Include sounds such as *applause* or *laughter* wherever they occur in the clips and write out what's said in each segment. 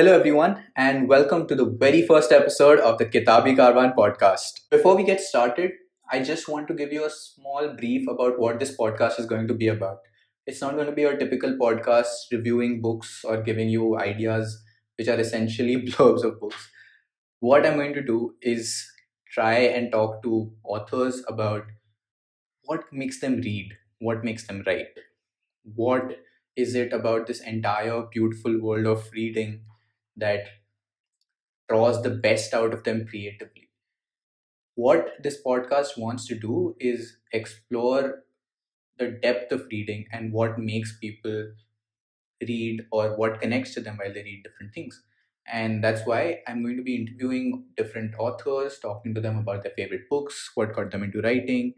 Hello, everyone, and welcome to the very first episode of the Kitabi Karwan podcast. Before we get started, I just want to give you a small brief about what this podcast is going to be about. It's not going to be a typical podcast reviewing books or giving you ideas which are essentially *laughs* blurbs of books. What I'm going to do is try and talk to authors about what makes them read, what makes them write, what is it about this entire beautiful world of reading that draws the best out of them creatively. What this podcast wants to do is explore the depth of reading and what makes people read or what connects to them while they read different things. And that's why I'm going to be interviewing different authors, talking to them about their favorite books, what got them into writing,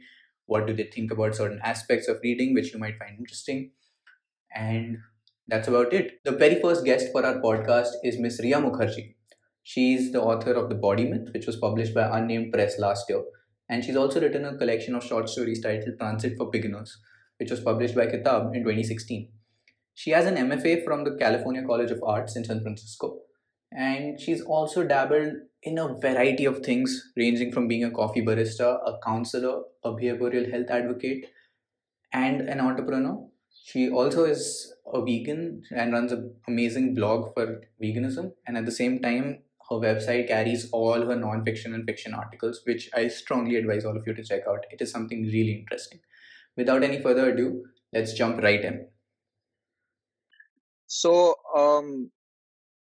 what do they think about certain aspects of reading, which you might find interesting. And that's about it. The very first guest for our podcast is Miss Rheea Mukherjee. She's the author of The Body Myth, which was published by Unnamed Press last year. And she's also written a collection of short stories titled Transit for Beginners, which was published by Kitaab in 2016. She has an MFA from the California College of Arts in San Francisco. And she's also dabbled in a variety of things, ranging from being a coffee barista, a counselor, a behavioral health advocate, and an entrepreneur. She also is a vegan and runs an amazing blog for veganism. And at the same time, her website carries all her non-fiction and fiction articles, which I strongly advise all of you to check out. It is something really interesting. Without any further ado, let's jump right in. So, um,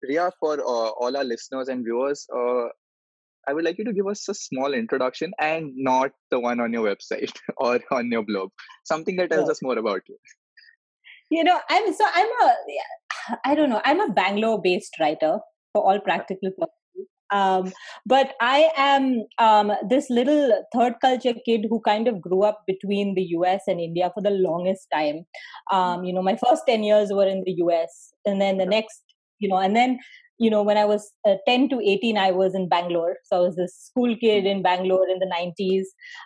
Rheea, for uh, all our listeners and viewers, uh, I would like you to give us a small introduction and not the one on your website *laughs* or on your blog, something that tells us more about you you know i'm so i'm a i don't know i'm a bangalore based writer for all practical purposes. Um, but i am um, this little third culture kid who kind of grew up between the us and india for the longest time. Um, you know my first 10 years were in the us and then the next you know and then you know when i was uh, 10 to 18 i was in bangalore. So i was a school kid in bangalore in the 90s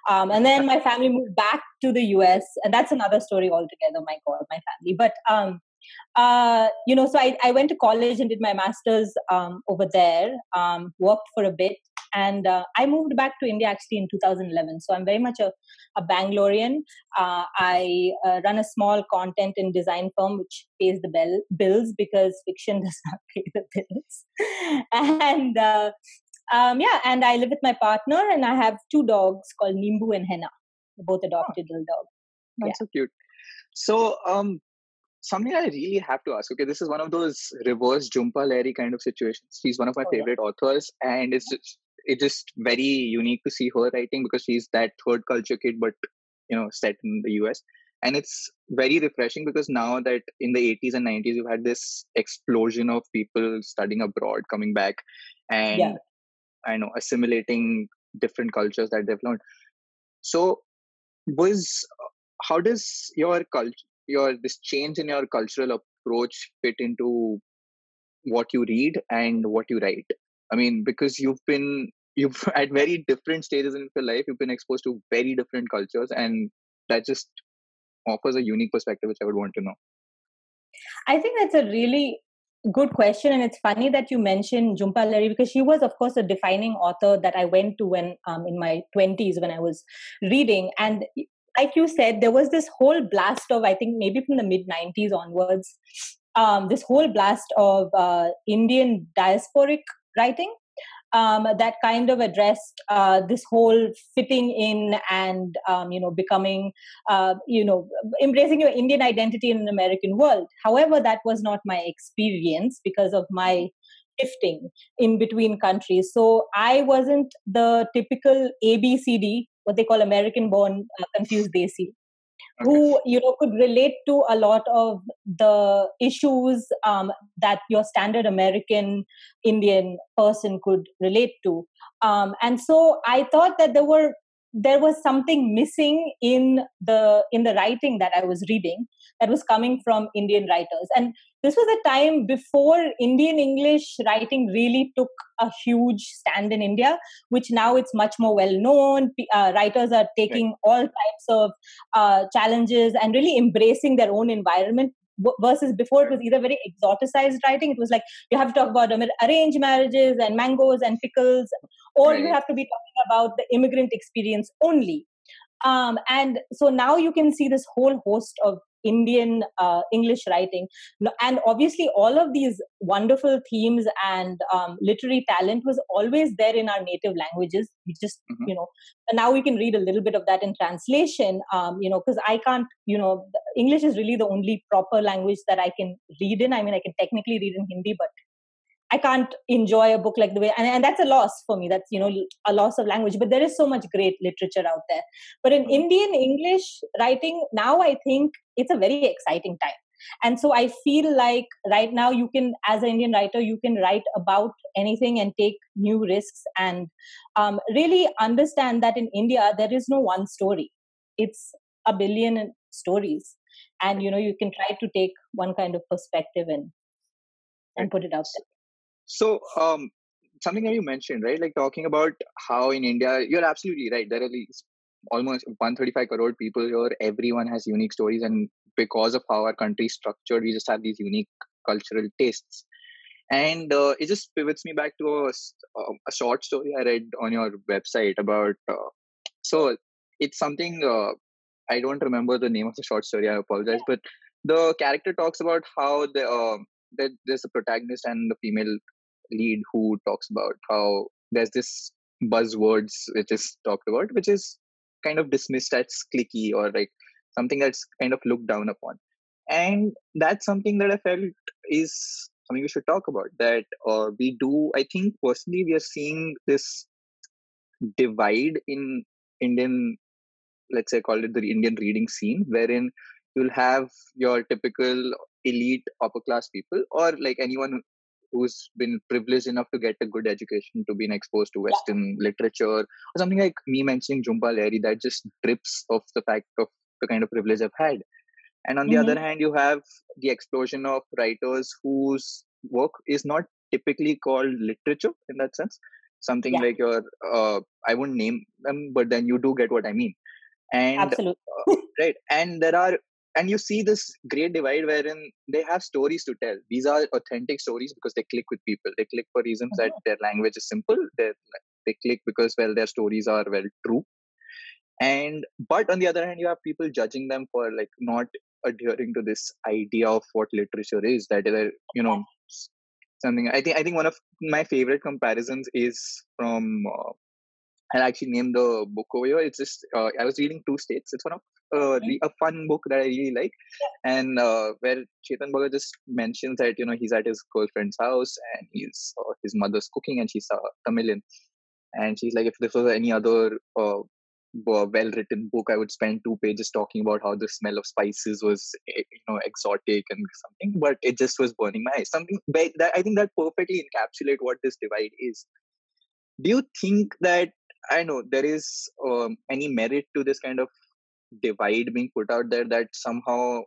um, and then my family moved back to the us and that's another story altogether my god my family. But um, uh, you know so I, I went to college and did my master's um, over there um, worked for a bit and uh, i moved back to india actually in 2011 so i'm very much a, a bangalorean uh, i uh, run a small content and design firm which pays the bell, bills because fiction *laughs* does not pay the bills and uh, um, yeah and i live with my partner and i have two dogs called nimbu and henna both adopted oh, little dogs that's yeah. so cute so um something I really have to ask. Okay, this is one of those reverse Jhumpa Lahiri kind of situations. She's one of my oh, favorite yeah. authors, and it's just it's just very unique to see her writing because she's that third culture kid, but you know, set in the US. And it's very refreshing because now that in the 80s and 90s, you've had this explosion of people studying abroad, coming back, and yeah. I know assimilating different cultures that they've learned. So, was how does your culture, your this change in your cultural approach fit into what you read and what you write? I mean, because you've been you've *laughs* at very different stages in your life, you've been exposed to very different cultures, and that just offers a unique perspective, which I would want to know. I think that's a really good question, and it's funny that you mentioned Jhumpa Lahiri because she was, of course, a defining author that I went to when um, in my twenties when I was reading, and like you said, there was this whole blast of I think maybe from the mid '90s onwards, um, this whole blast of uh, Indian diasporic writing um, that kind of addressed uh, this whole fitting in and um, you know becoming uh, you know embracing your Indian identity in an American world. However, that was not my experience because of my shifting in between countries. So I wasn't the typical ABCD, what they call American born uh, confused Desi who you know could relate to a lot of the issues um, that your standard american indian person could relate to. Um, and so i thought that there were there was something missing in the in the writing that i was reading that was coming from indian writers. And this was a time before indian english writing really took a huge stand in india which now it's much more well known. Uh, writers are taking right. all types of uh, challenges and really embracing their own environment versus before it was either very exoticized writing. It was like you have to talk about arranged marriages and mangoes and pickles, or right. you have to be talking about the immigrant experience only. Um, and so now you can see this whole host of Indian uh, English writing. And obviously, all of these wonderful themes and um, literary talent was always there in our native languages. We just, mm-hmm. you know, now we can read a little bit of that in translation, um, you know, because I can't, you know, English is really the only proper language that I can read in. I mean, I can technically read in Hindi, but I can't enjoy a book like the way, and, and that's a loss for me. That's, you know, a loss of language. But there is so much great literature out there. But in Indian English writing, now I think it's a very exciting time. And so I feel like right now you can, as an Indian writer, you can write about anything and take new risks and um, really understand that in India, there is no one story. It's a billion stories. And, you know, you can try to take one kind of perspective and, and put it out there. So, um, something that you mentioned, right? Like talking about how in India, you're absolutely right. There are almost 135 crore people here. Everyone has unique stories, and because of how our country is structured, we just have these unique cultural tastes. And uh, it just pivots me back to a, um, a, short story I read on your website about. Uh, so it's something uh, I don't remember the name of the short story. I apologize, but the character talks about how the that there's a protagonist and the female lead who talks about how there's this buzzwords which is talked about, which is kind of dismissed as clicky or like something that's kind of looked down upon. And that's something that I felt is something we should talk about. That uh, we do, I think personally, we are seeing this divide in Indian, let's say, call it the Indian reading scene, wherein you'll have your typical elite upper class people or like anyone who's been privileged enough to get a good education to being exposed to Western literature or something like me mentioning Jhumpa Lahiri that just drips of the fact of the kind of privilege I've had. And on the mm-hmm. other hand, you have the explosion of writers whose work is not typically called literature in that sense. Something yeah. like your, uh, I wouldn't name them, but then you do get what I mean. And Absolutely. uh, right, and there are and you see this great divide wherein they have stories to tell these are authentic stories because they click with people they click for reasons that uh-huh. their language is simple they they click because well their stories are well true and but on the other hand you have people judging them for like not adhering to this idea of what literature is that they're you know something i think i think one of my favorite comparisons is from uh, I'll actually name the book over here. It's just uh, I was reading Two States. It's one of uh, a fun book that I really like, and uh, where Chetan Bhagat just mentions that you know he's at his girlfriend's house and he's uh, his mother's cooking and she's a Tamilian, and she's like, if this was any other uh, well-written book, I would spend two pages talking about how the smell of spices was eh, you know exotic and something, but it just was burning my eyes. Something that I think that perfectly encapsulate what this divide is. Do you think that I know there is um, any merit to this kind of divide being put out there that somehow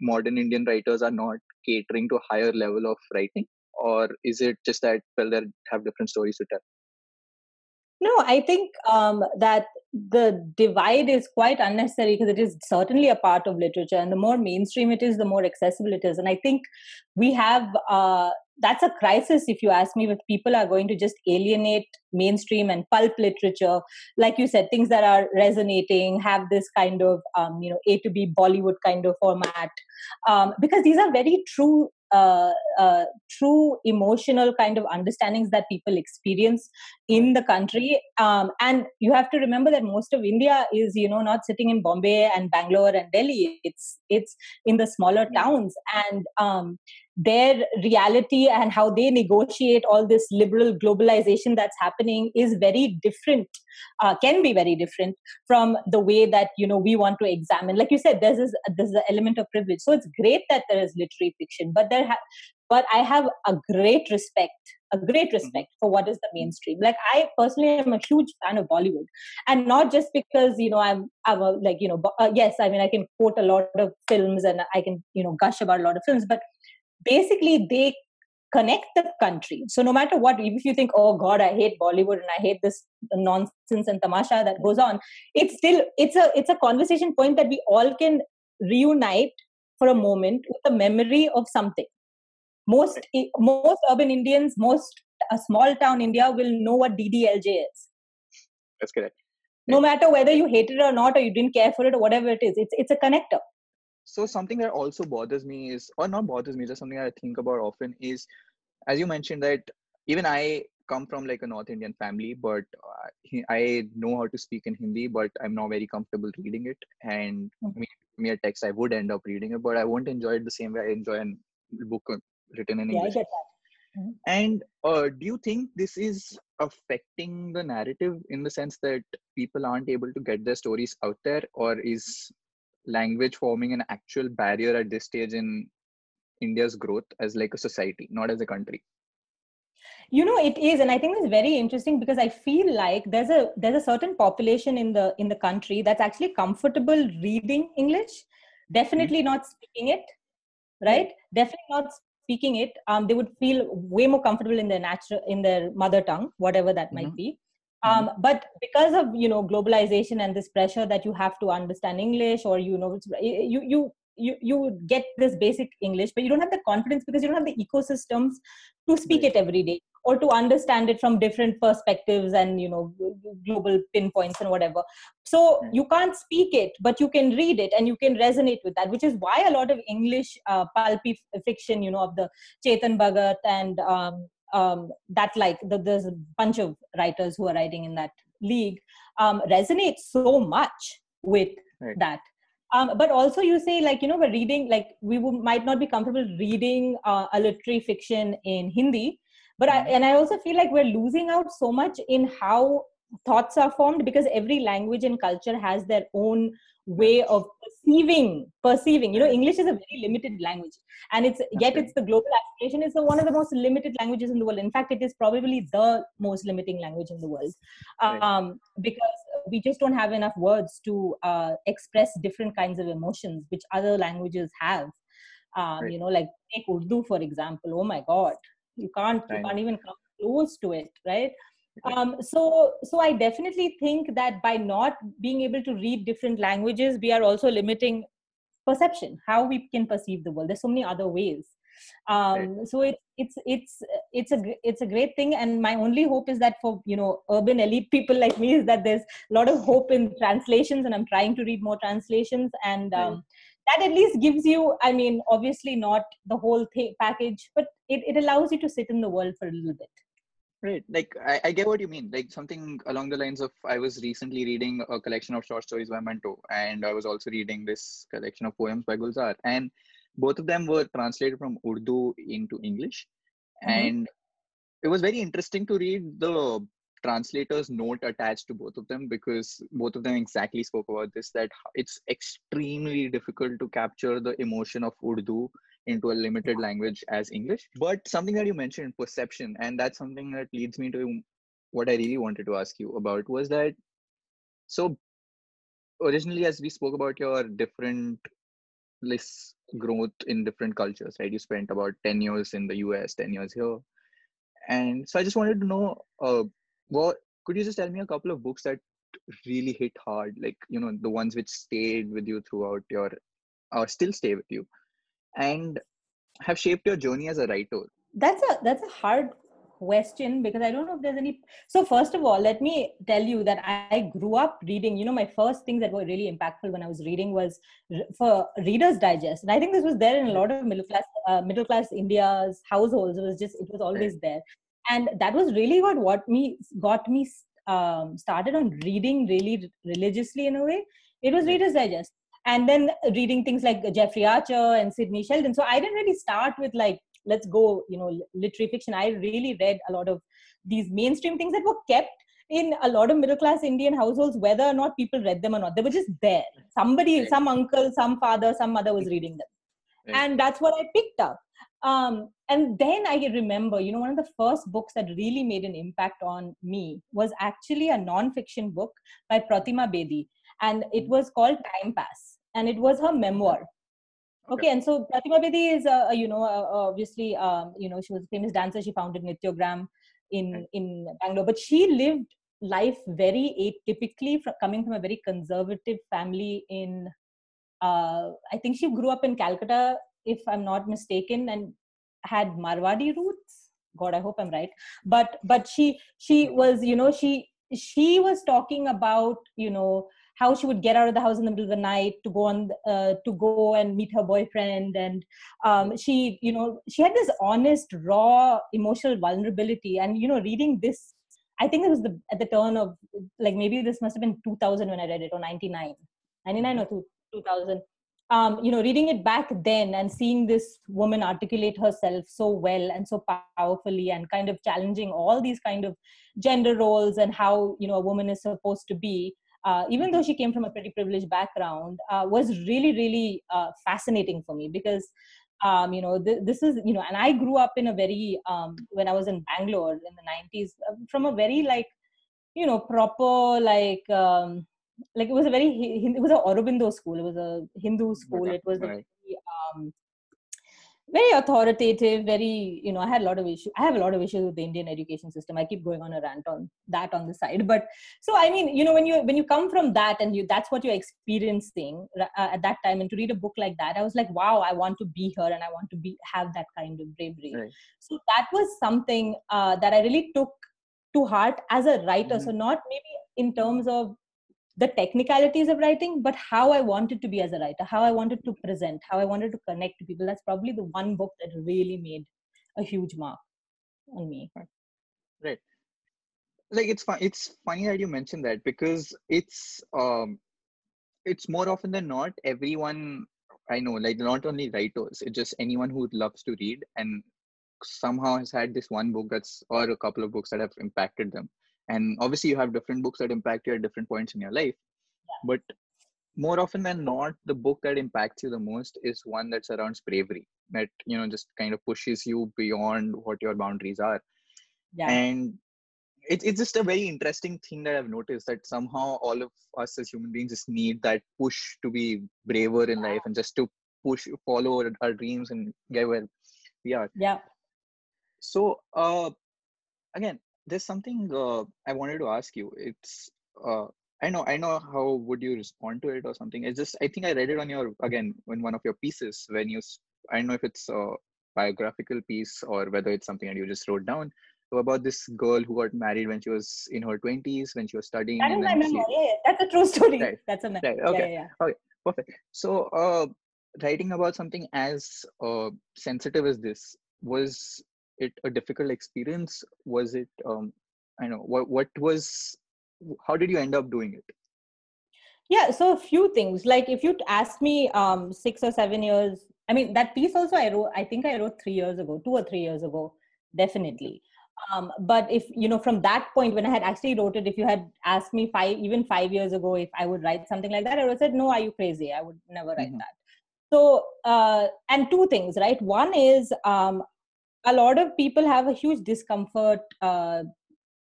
modern Indian writers are not catering to higher level of writing, or is it just that well they have different stories to tell? No, I think um, that the divide is quite unnecessary because it is certainly a part of literature, and the more mainstream it is, the more accessible it is. And I think we have uh, that's a crisis if you ask me if people are going to just alienate mainstream and pulp literature. Like you said things that are resonating have this kind of um, you know a to b bollywood kind of format. Um, because these are very true uh, uh, true emotional kind of understandings that people experience in the country. Um, and you have to remember that most of india is you know not sitting in bombay and bangalore and delhi. It's it's in the smaller towns. And um, their reality and how they negotiate all this liberal globalization that's happening is very different uh, can be very different from the way that you know we want to examine. Like you said there's this there's the element of privilege. So it's great that there is literary fiction but there ha- but i have a great respect a great mm-hmm. respect for what is the mainstream. Like i personally am a huge fan of bollywood. And not just because you know i'm i'm a, like you know uh, yes i mean i can quote a lot of films and i can you know gush about a lot of films but basically they connect the country. So no matter what, if you think, oh God, I hate Bollywood and I hate this nonsense and tamasha that goes on, it's still it's a it's a conversation point that we all can reunite for a moment with the memory of something. Most eh, most urban Indians, most a small town India will know what DDLJ is. That's correct. No matter whether you hate it or not, or you didn't care for it, or whatever it is, it's it's a connector. So something that also bothers me is, or not bothers me, just something I think about often is, as you mentioned that even I come from like a North Indian family, but I know how to speak in Hindi, but I'm not very comfortable reading it. And mm-hmm. mere text, I would end up reading it, but I won't enjoy it the same way I enjoy a book written in English. Yeah, mm-hmm. And uh, do you think this is affecting the narrative in the sense that people aren't able to get their stories out there, or is language forming an actual barrier at this stage in India's growth as like a society, not as a country? you know it is and i think it's very interesting because i feel like there's a there's a certain population in the in the country that's actually comfortable reading english definitely mm-hmm. not speaking it right definitely not speaking it um, they would feel way more comfortable in their natural in their mother tongue whatever that mm-hmm. might be um, mm-hmm. but because of you know globalization and this pressure that you have to understand english or you know you you you you get this basic english but you don't have the confidence because you don't have the ecosystems to speak right. it every day or to understand it from different perspectives and you know global pinpoints and whatever so hmm. you can't speak it but you can read it and you can resonate with that which is why a lot of english uh, pulpy fiction you know of the chetan bhagat and um, um, that like the, there's a bunch of writers who are writing in that league um, resonates so much with right. that um, but also you say like you know we're reading like we might not be comfortable reading uh, a literary fiction in hindi but I, mm-hmm. and i also feel like we're losing out so much in how thoughts are formed because every language and culture has their own way of perceiving perceiving. You know english is a very limited language and it's yet it's the global application is one of the most limited languages in the world. In fact it is probably the most limiting language in the world. Um, because we just don't have enough words to uh, express different kinds of emotions which other languages have. Um, you know like take urdu for example. Oh my god. You can't you can't even come close to it right um, so so i definitely think that by not being able to read different languages we are also limiting perception how we can perceive the world. There's so many other ways. Um, right. so it, it's it's it's a it's a great thing. And my only hope is that for you know urban elite people like me is that there's a lot of hope in translations and i'm trying to read more translations. And um, that at least gives you i mean obviously not the whole thing package but it, it allows you to sit in the world for a little bit right like I, I get what you mean like something along the lines of i was recently reading a collection of short stories by Manto and i was also reading this collection of poems by gulzar and both of them were translated from urdu into english mm-hmm. and it was very interesting to read the translator's note attached to both of them because both of them exactly spoke about this that it's extremely difficult to capture the emotion of Urdu into a limited language as English. But something that you mentioned, perception, and that's something that leads me to what I really wanted to ask you about was that so originally as we spoke about your different list growth in different cultures, right? You spent about 10 years in the US, 10 years here. And so I just wanted to know uh, what could you just tell me a couple of books that really hit hard like you know the ones which stayed with you throughout your or still stay with you and have shaped your journey as a writer? That's a that's a hard question because i don't know if there's any so first of all let me tell you that i grew up reading you know my first things that were really impactful when i was reading was for readers digest. And i think this was there in a lot of middle class uh, middle class india's households. It was just it was always there. And that was really what what me got me um, started on reading really religiously in a way. It was reader's digest and then reading things like jeffrey archer and sidney sheldon. So i didn't really start with like let's go you know literary fiction. I really read a lot of these mainstream things that were kept in a lot of middle class indian households whether or not people read them or not. They were just there. Somebody right. some uncle some father some mother was reading them. Right. and that's what i picked up. Um, and then I remember, you know, one of the first books that really made an impact on me was actually a non-fiction book by Pratima Bedi, and it was called Time Pass, and it was her memoir. Okay, and so Pratima Bedi is, a, a you know, a, obviously, um, you know, she was a famous dancer. She founded Nrityogram in in Bangalore, but she lived life very atypically, from, coming from a very conservative family in uh, I think she grew up in Calcutta, if I'm not mistaken, and had Marwadi roots. God, I hope I'm right. But but she she was you know she she was talking about you know how she would get out of the house in the middle of the night to go on uh, to go and meet her boyfriend. And um, she you know she had this honest raw emotional vulnerability. And you know reading this i think it was the at the turn of like maybe this must have been 2000 when i read it or 99 99 or 2000 um, you know reading it back then and seeing this woman articulate herself so well and so powerfully and kind of challenging all these kind of gender roles and how you know a woman is supposed to be uh, even though she came from a pretty privileged background, uh, was really, really uh, fascinating for me because, um, you know, th- this is, you know, and I grew up in a very, um, when I was in Bangalore in the 90s, uh, from a very like, you know, proper, like, um, like it was a very, it was a Aurobindo school. It was a Hindu school. It was a very, um, very authoritative very you know i had a lot of issues i have a lot of issues with the indian education system i keep going on a rant on that on the side but so i mean you know when you when you come from that and you that's what you're experiencing uh, at that time and to read a book like that i was like wow i want to be her and i want to be have that kind of bravery right. so that was something uh, that i really took to heart as a writer mm-hmm. so not maybe in terms of the technicalities of writing but how i wanted to be as a writer how i wanted to present how i wanted to connect to people that's probably the one book that really made a huge mark on me. Right. Like it's fun it's funny that you mentioned that because it's um it's more often than not everyone i know like not only writers it's just anyone who loves to read and somehow has had this one book that's or a couple of books that have impacted them and obviously you have different books that impact you at different points in your life. Yeah. but more often than not the book that impacts you the most is one that surrounds bravery that you know just kind of pushes you beyond what your boundaries are. Yeah. and it, it's just a very interesting thing that i've noticed that somehow all of us as human beings just need that push to be braver in life and just to push follow our, our dreams and get where we are. Yeah. So uh again there's something uh, I wanted to ask you. It's uh, I know I know how would you respond to it or something. It's just I think I read it on your again in one of your pieces when you I don't know if it's a biographical piece or whether it's something that you just wrote down about this girl who got married when she was in her 20s when she was studying. That is my memoir. She... Yeah, yeah, that's a true story. Right. That's a. Right. Okay. Yeah, yeah, yeah. Okay. Perfect. So, uh, writing about something as uh, sensitive as this was it a difficult experience? Was it um i know what what was how did you end up doing it? Yeah so a few things. Like if you'd ask me um 6 or 7 years i mean that piece also i wrote i think i wrote 3 years ago 2 or 3 years ago definitely. Um, but if you know from that point when i had actually wrote it if you had asked me five even five years ago if i would write something like that i would have said no are you crazy? I would never write mm-hmm. that. So uh, and two things right? One is um, a lot of people have a huge discomfort uh,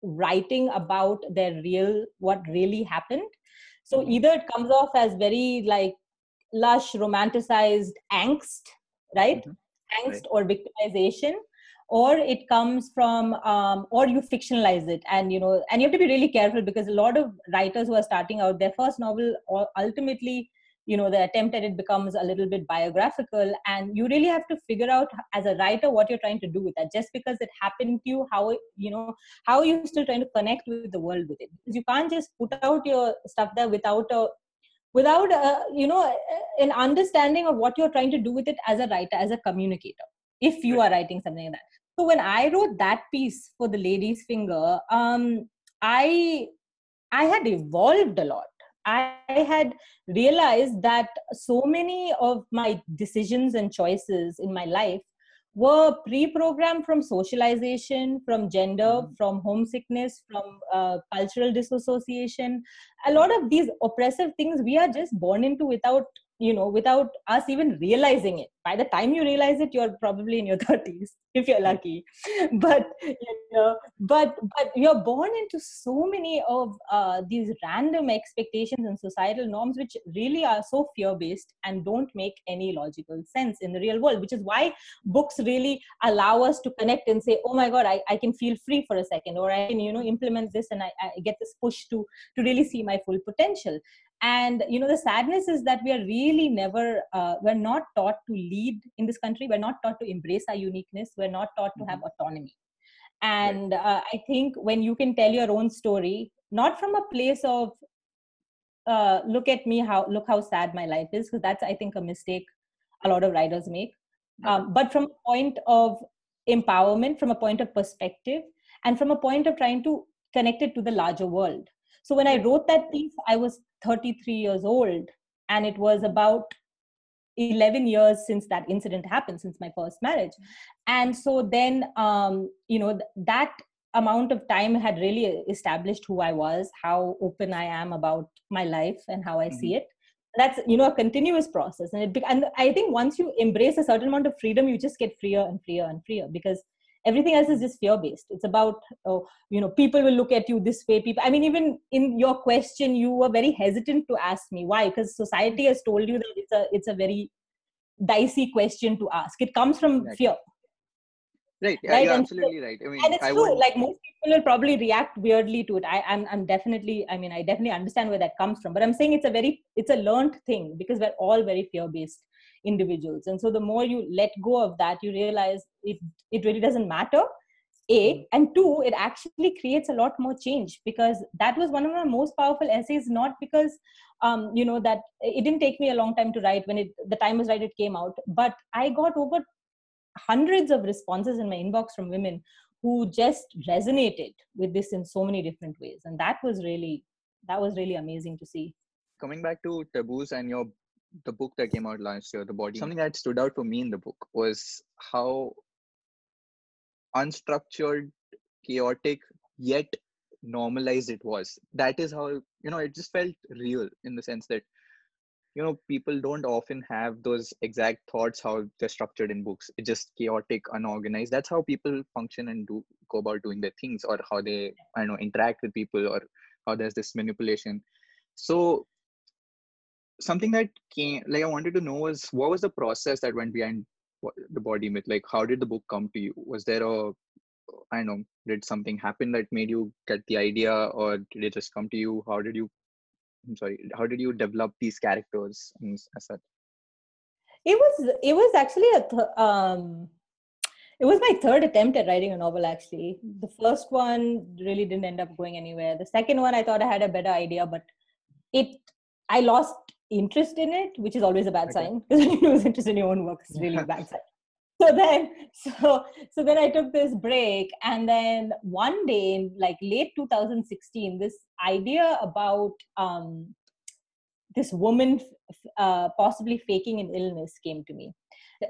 writing about their real what really happened so mm-hmm. either it comes off as very like lush romanticized angst right mm-hmm. angst right. or victimization or it comes from um, or you fictionalize it and you know and you have to be really careful because a lot of writers who are starting out their first novel ultimately you know the attempt at it becomes a little bit biographical and you really have to figure out as a writer what you're trying to do with that. Just because it happened to you how you know how are you still trying to connect with the world with it? Because you can't just put out your stuff there without a without a, you know an understanding of what you're trying to do with it as a writer as a communicator if you are writing something like that. So when i wrote that piece for the ladies finger um i i had evolved a lot I had realized that so many of my decisions and choices in my life were pre-programmed from socialization from gender mm-hmm. from homesickness from uh, cultural disassociation a lot of these oppressive things we are just born into without you know without us even realizing it. By the time you realize it you're probably in your *laughs* 30s if you're lucky. But you know but but you're born into so many of uh, these random expectations and societal norms which really are so fear based and don't make any logical sense in the real world which is why books really allow us to connect and say oh my god i, I can feel free for a second or i can you know implement this and I, I get this push to to really see my full potential and you know the sadness is that we are really never uh, we're not taught to lead in this country. We're not taught to embrace our uniqueness. We're not taught to have mm-hmm. autonomy. And uh, i think when you can tell your own story not from a place of uh, look at me how look how sad my life is because that's i think a mistake a lot of writers make um, but from a point of empowerment from a point of perspective and from a point of trying to connect it to the larger world so when i wrote that piece i was 33 years old and it was about 11 years since that incident happened since my first marriage. And so then um, you know th- that amount of time had really established who i was how open i am about my life and how i mm-hmm. see it. That's you know a continuous process and it and i think once you embrace a certain amount of freedom you just get freer and freer and freer because everything else is just fear based it's about oh, you know people will look at you this way people i mean even in your question you were very hesitant to ask me. Why? Because society has told you that it's a it's a very dicey question to ask. It comes from right. fear. Right. Yeah, right? you're absolutely so, right. I mean and it's I true. would... like most people will probably react weirdly to it. I, I'm, I'm definitely i mean i definitely understand where that comes from. But i'm saying it's a very it's a learned thing because we're all very fear based individuals. And so the more you let go of that you realize it it really doesn't matter a hmm. and two it actually creates a lot more change because that was one of my most powerful essays not because um, you know that it didn't take me a long time to write when it the time was right it came out but i got over hundreds of responses in my inbox from women who just resonated with this in so many different ways. And that was really that was really amazing to see. Coming back to taboos and your the book that came out last year, The Body, something that stood out for me in the book was how unstructured, chaotic, yet normalized it was. That is how, you know, it just felt real in the sense that, you know, people don't often have those exact thoughts how they're structured in books. It's just chaotic, unorganized. That's how people function and do go about doing their things or how they, I know, interact with people or how there's this manipulation. So something that came like i wanted to know was what was the process that went behind the body myth like how did the book come to you? Was there a i don't know did something happen that made you get the idea or did it just come to you? How did you i'm sorry how did you develop these characters as such? It was it was actually a th- um it was my third attempt at writing a novel actually. The first one really didn't end up going anywhere. The second one i thought i had a better idea but it i lost interest in it, which is always a bad okay. sign because *laughs* when you lose interest in your own work, it's really a bad *laughs* sign. So then, so so then I took this break, and then one day in like late 2016, this idea about um, this woman uh, possibly faking an illness came to me.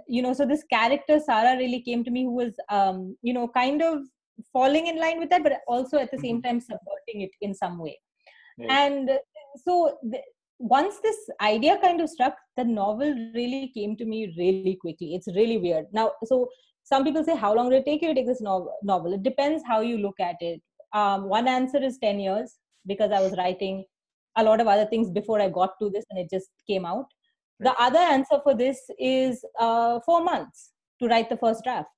You know, so this character Sarah really came to me, who was um, you know kind of falling in line with that, but also at the same mm-hmm. time subverting it in some way. And so once this idea kind of struck the novel really came to me really quickly. It's really weird. Now so some people say how long did it take you to take this novel? It depends how you look at it. Um, one answer is 10 years because i was writing a lot of other things before i got to this and it just came out. The other answer for this is uh, four months to write the first draft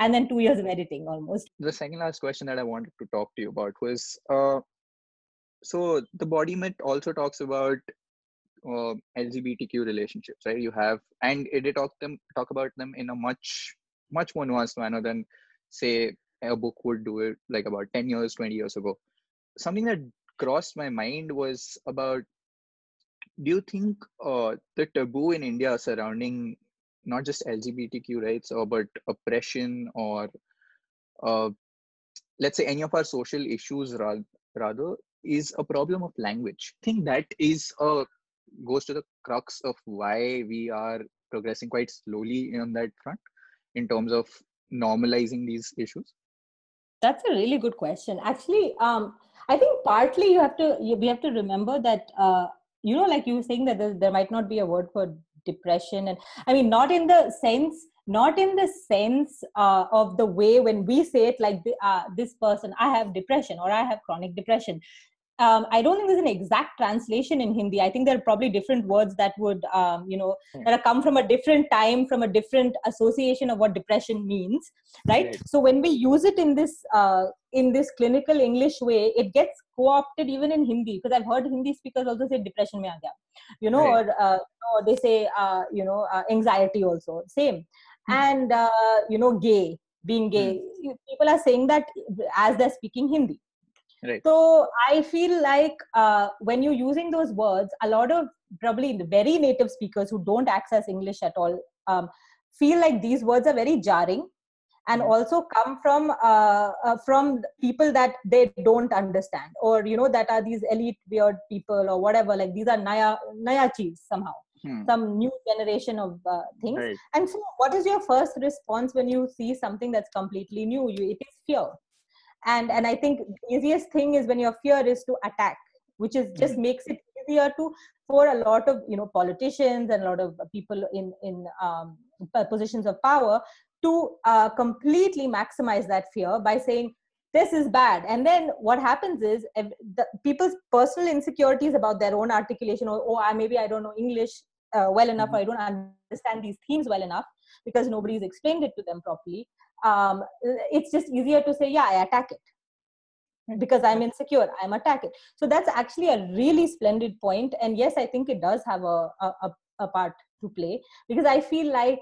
and then two years of editing almost. The second last question that i wanted to talk to you about was uh, so the body myth also talks about uh, LGBTQ relationships, right? You have, and it talk them talk about them in a much much more nuanced manner than say a book would do it like about 10 years 20 years ago something that crossed my mind was about do you think uh, the taboo in india surrounding not just lgbtq rights or but oppression or uh, let's say any of our social issues rather is a problem of language. I think that is a goes to the crux of why we are progressing quite slowly on that front in terms of normalizing these issues. That's a really good question. Actually, um, I think partly you have to you, we have to remember that uh, you know, like you were saying that there, there might not be a word for depression, and I mean not in the sense not in the sense uh, of the way when we say it like uh, this person i have depression or i have chronic depression um, I don't think there's an exact translation in Hindi. I think there are probably different words that would, um, you know, hmm. that have come from a different time, from a different association of what depression means, right? right. So when we use it in this uh, in this clinical English way, it gets co-opted even in Hindi because I've heard Hindi speakers also say depression mein aa you know, right. or, uh, or they say uh, you know uh, anxiety also same, mm-hmm. and uh, you know gay being gay. Mm-hmm. People are saying that as they're speaking Hindi. Right. So I feel like uh, when you're using those words, a lot of probably the very native speakers who don't access English at all um, feel like these words are very jarring and mm-hmm. also come from uh, uh, from people that they don't understand or you know that are these elite weird people or whatever like these are naya naya somehow hmm. some new generation of uh, things right. and so what is your first response when you see something that's completely new you it is fear and and i think the easiest thing is when your fear is to attack which is just hmm. makes it easier to for a lot of you know politicians and a lot of people in in um, positions of power to uh, completely maximize that fear by saying this is bad and then what happens is the, people's personal insecurities about their own articulation or oh I, maybe i don't know english uh, well enough mm-hmm. i don't understand these themes well enough because nobody's explained it to them properly um, it's just easier to say yeah i attack it. Because i'm insecure i'm attack it so that's actually a really splendid point and yes i think it does have a, a, a part to play. Because i feel like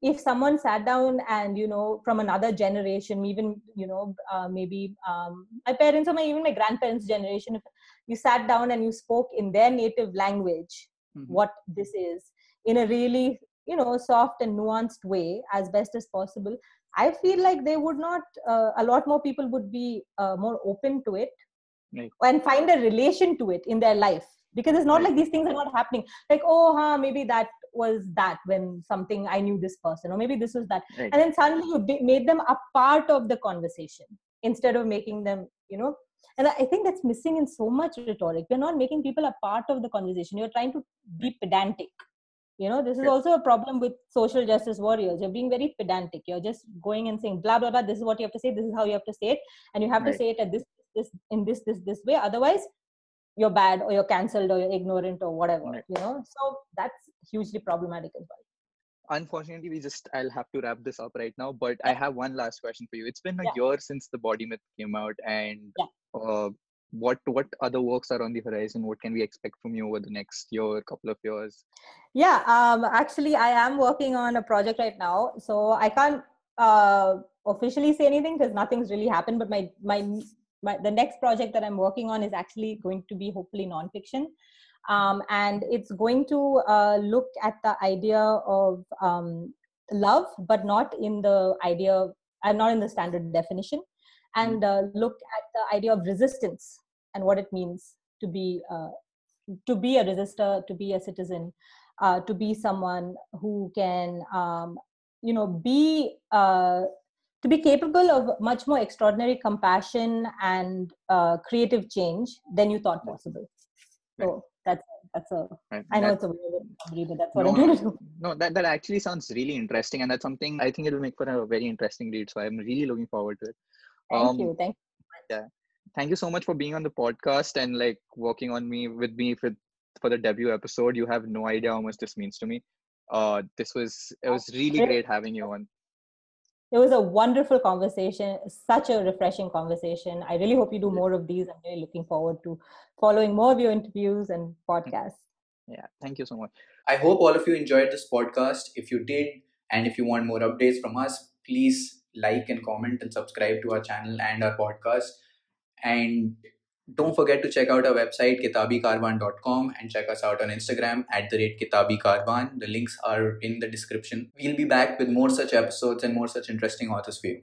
if someone sat down and you know from another generation even you know uh, maybe um, my parents or my, even my grandparents generation if you sat down and you spoke in their native language mm-hmm. what this is in a really you know soft and nuanced way as best as possible i feel like they would not uh, a lot more people would be uh, more open to it right. and find a relation to it in their life. Because it's not right. like these things are not happening. Like oh huh, maybe that was that when something i knew this person or maybe this was that. Right. and then suddenly you made them a part of the conversation instead of making them you know? And i think that's missing in so much rhetoric. You're not making people a part of the conversation. You're trying to be pedantic you know this is also a problem with social justice warriors you're being very pedantic you're just going and saying blah blah blah this is what you have to say this is how you have to say it and you have right. to say it at this this in this this this way otherwise you're bad or you're cancelled or you're ignorant or whatever right. you know so that's hugely problematic as well unfortunately we just i'll have to wrap this up right now but i have one last question for you it's been a yeah. year since the body myth came out and yeah. uh, what what other works are on the horizon? What can we expect from you over the next year couple of years? Yeah um actually i am working on a project right now so i can't uh officially say anything because nothing's really happened but my my my, the next project that I'm working on is actually going to be hopefully nonfiction. Um, and it's going to uh, look at the idea of um, love, but not in the idea, I'm uh, not in the standard definition, and uh, look at the idea of resistance and what it means to be uh, to be a resistor, to be a citizen, uh, to be someone who can, um, you know, be uh, to be capable of much more extraordinary compassion and uh, creative change than you thought possible. So that's that's a. Right. I know it's a weird but that's what no, I'm going to do. No, that that actually sounds really interesting, and that's something I think it will make for a very interesting read. So I'm really looking forward to it. Thank um, you. Thank you. Yeah. Thank you so much for being on the podcast and like working on me with me for for the debut episode. You have no idea how much this means to me. Uh, this was it was really great having you on it was a wonderful conversation such a refreshing conversation i really hope you do more of these i'm really looking forward to following more of your interviews and podcasts yeah thank you so much i hope all of you enjoyed this podcast if you did and if you want more updates from us please like and comment and subscribe to our channel and our podcast and don't forget to check out our website kitabikarwan.com and check us out on Instagram at the rate kitabikarwan. The links are in the description. We'll be back with more such episodes and more such interesting authors for you.